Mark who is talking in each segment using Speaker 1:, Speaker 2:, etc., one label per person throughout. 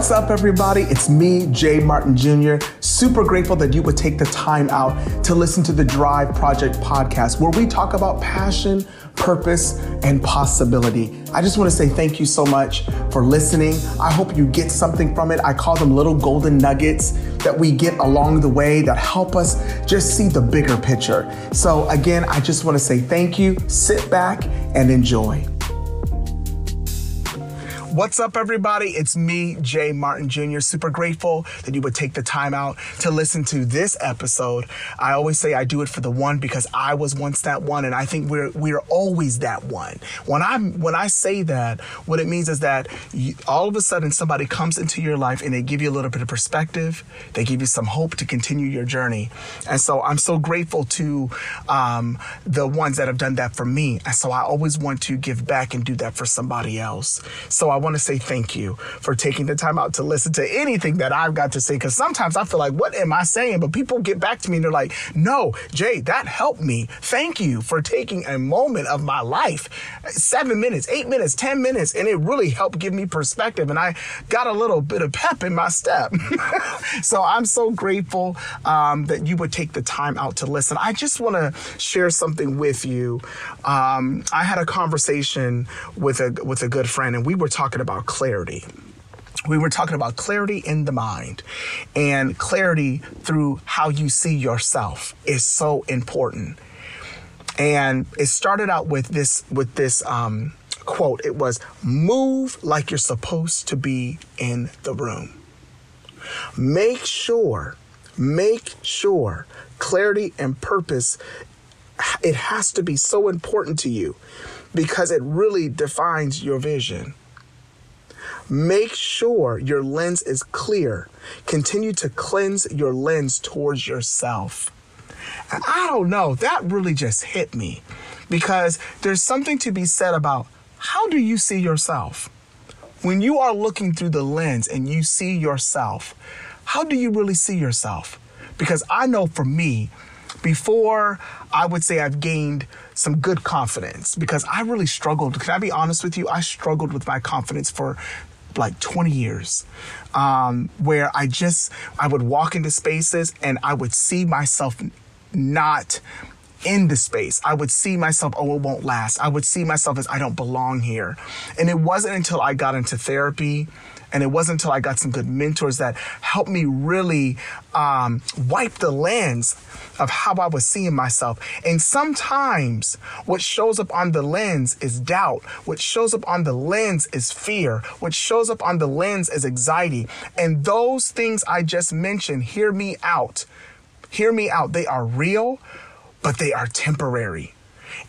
Speaker 1: What's up, everybody? It's me, Jay Martin Jr. Super grateful that you would take the time out to listen to the Drive Project podcast, where we talk about passion, purpose, and possibility. I just want to say thank you so much for listening. I hope you get something from it. I call them little golden nuggets that we get along the way that help us just see the bigger picture. So, again, I just want to say thank you. Sit back and enjoy. What's up, everybody? It's me, Jay Martin Jr. Super grateful that you would take the time out to listen to this episode. I always say I do it for the one because I was once that one, and I think we're we're always that one. When I when I say that, what it means is that you, all of a sudden somebody comes into your life and they give you a little bit of perspective. They give you some hope to continue your journey, and so I'm so grateful to um, the ones that have done that for me. And so I always want to give back and do that for somebody else. So I want to say thank you for taking the time out to listen to anything that I've got to say. Because sometimes I feel like, what am I saying? But people get back to me and they're like, no, Jay, that helped me. Thank you for taking a moment of my life, seven minutes, eight minutes, 10 minutes. And it really helped give me perspective. And I got a little bit of pep in my step. so I'm so grateful um, that you would take the time out to listen. I just want to share something with you. Um, I had a conversation with a with a good friend, and we were talking about clarity. We were talking about clarity in the mind. And clarity through how you see yourself is so important. And it started out with this with this um, quote. It was move like you're supposed to be in the room. Make sure make sure clarity and purpose it has to be so important to you because it really defines your vision Make sure your lens is clear. Continue to cleanse your lens towards yourself. And I don't know, that really just hit me because there's something to be said about how do you see yourself? When you are looking through the lens and you see yourself, how do you really see yourself? Because I know for me, before I would say I've gained some good confidence because I really struggled. Can I be honest with you? I struggled with my confidence for like 20 years um, where I just I would walk into spaces and I would see myself not in the space. I would see myself, oh, it won't last. I would see myself as I don't belong here. And it wasn't until I got into therapy and it wasn't until I got some good mentors that helped me really um, wipe the lens of how I was seeing myself. And sometimes what shows up on the lens is doubt. What shows up on the lens is fear. What shows up on the lens is anxiety. And those things I just mentioned, hear me out. Hear me out. They are real, but they are temporary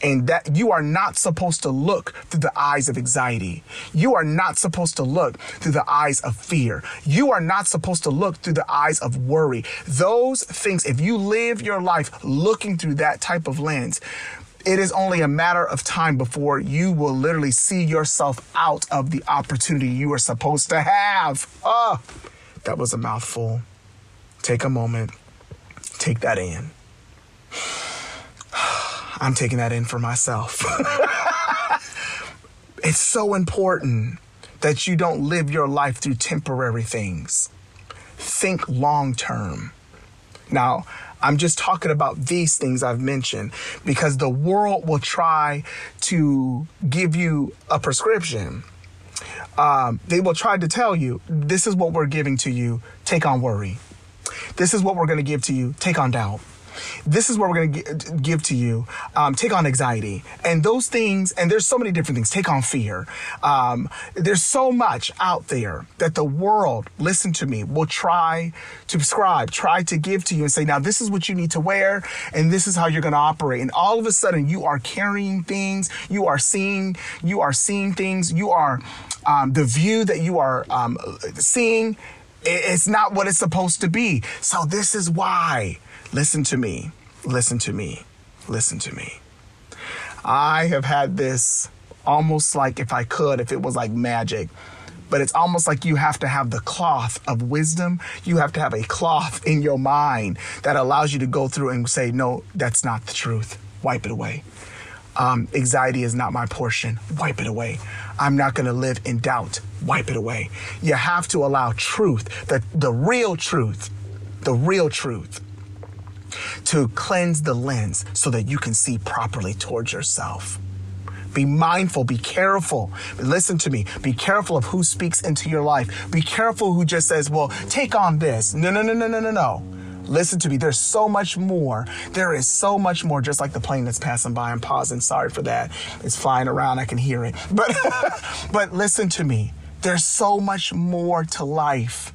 Speaker 1: and that you are not supposed to look through the eyes of anxiety. You are not supposed to look through the eyes of fear. You are not supposed to look through the eyes of worry. Those things, if you live your life looking through that type of lens, it is only a matter of time before you will literally see yourself out of the opportunity you are supposed to have. Oh, that was a mouthful. Take a moment, take that in. I'm taking that in for myself. it's so important that you don't live your life through temporary things. Think long term. Now, I'm just talking about these things I've mentioned because the world will try to give you a prescription. Um, they will try to tell you, this is what we're giving to you, take on worry. This is what we're going to give to you, take on doubt this is what we're going to give to you. Um, take on anxiety and those things. And there's so many different things. Take on fear. Um, there's so much out there that the world, listen to me, will try to prescribe, try to give to you and say, now this is what you need to wear and this is how you're going to operate. And all of a sudden you are carrying things. You are seeing, you are seeing things. You are, um, the view that you are um, seeing it's not what it's supposed to be. So this is why Listen to me. Listen to me. Listen to me. I have had this almost like if I could, if it was like magic, but it's almost like you have to have the cloth of wisdom. You have to have a cloth in your mind that allows you to go through and say, no, that's not the truth. Wipe it away. Um, anxiety is not my portion. Wipe it away. I'm not going to live in doubt. Wipe it away. You have to allow truth, the, the real truth, the real truth, to cleanse the lens so that you can see properly towards yourself. Be mindful, be careful. Listen to me. Be careful of who speaks into your life. Be careful who just says, well, take on this. No, no, no, no, no, no, no. Listen to me. There's so much more. There is so much more, just like the plane that's passing by. I'm pausing. Sorry for that. It's flying around. I can hear it. But, but listen to me. There's so much more to life.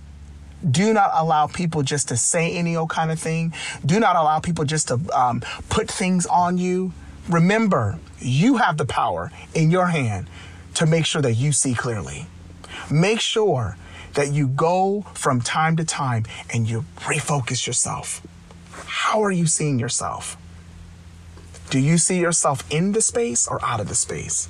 Speaker 1: Do not allow people just to say any old kind of thing. Do not allow people just to um, put things on you. Remember, you have the power in your hand to make sure that you see clearly. Make sure that you go from time to time and you refocus yourself. How are you seeing yourself? Do you see yourself in the space or out of the space?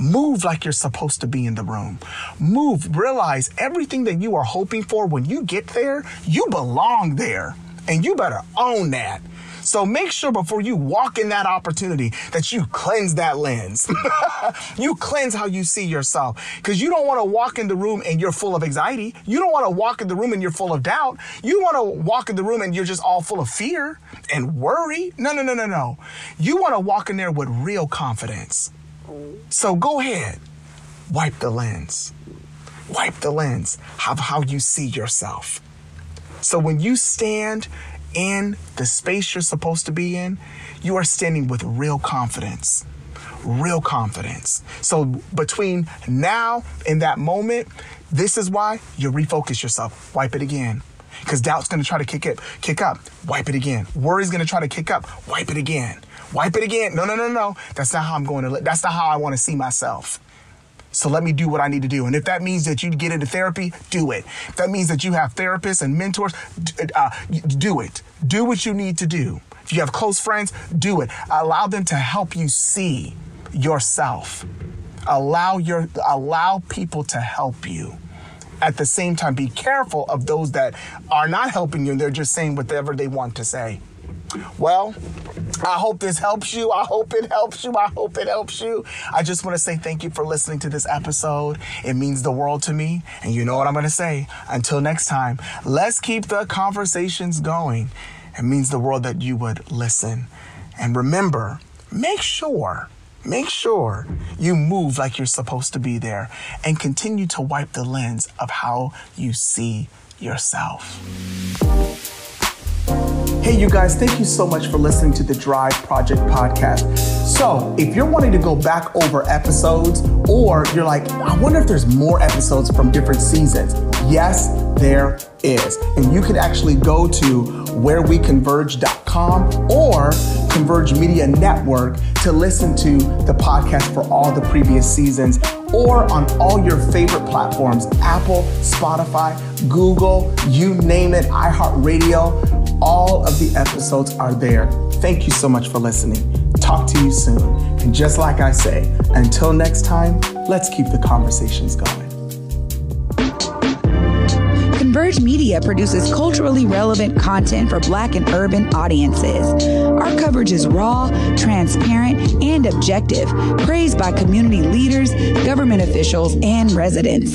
Speaker 1: Move like you're supposed to be in the room. Move, realize everything that you are hoping for when you get there, you belong there. And you better own that. So make sure before you walk in that opportunity that you cleanse that lens. you cleanse how you see yourself because you don't want to walk in the room and you're full of anxiety. You don't want to walk in the room and you're full of doubt. You want to walk in the room and you're just all full of fear and worry. No, no, no, no, no. You want to walk in there with real confidence. So go ahead, wipe the lens. Wipe the lens of how you see yourself. So when you stand in the space you're supposed to be in, you are standing with real confidence. Real confidence. So between now and that moment, this is why you refocus yourself. Wipe it again. Because doubt's gonna try to kick it, kick up. Wipe it again. Worry's gonna try to kick up. Wipe it again. Wipe it again. No, no, no, no. That's not how I'm going to live. That's not how I want to see myself. So let me do what I need to do. And if that means that you get into therapy, do it. If that means that you have therapists and mentors, uh, do it. Do what you need to do. If you have close friends, do it. Allow them to help you see yourself. Allow your allow people to help you. At the same time, be careful of those that are not helping you and they're just saying whatever they want to say. Well, I hope this helps you. I hope it helps you. I hope it helps you. I just want to say thank you for listening to this episode. It means the world to me. And you know what I'm going to say. Until next time, let's keep the conversations going. It means the world that you would listen. And remember, make sure, make sure you move like you're supposed to be there and continue to wipe the lens of how you see yourself. Hey, you guys, thank you so much for listening to the Drive Project podcast. So, if you're wanting to go back over episodes, or you're like, I wonder if there's more episodes from different seasons, yes, there is. And you can actually go to whereweconverge.com or Converge Media Network to listen to the podcast for all the previous seasons or on all your favorite platforms Apple, Spotify, Google, you name it, iHeartRadio. All of the episodes are there. Thank you so much for listening. Talk to you soon. And just like I say, until next time, let's keep the conversations going.
Speaker 2: Converge Media produces culturally relevant content for Black and urban audiences. Our coverage is raw, transparent, and objective, praised by community leaders, government officials, and residents.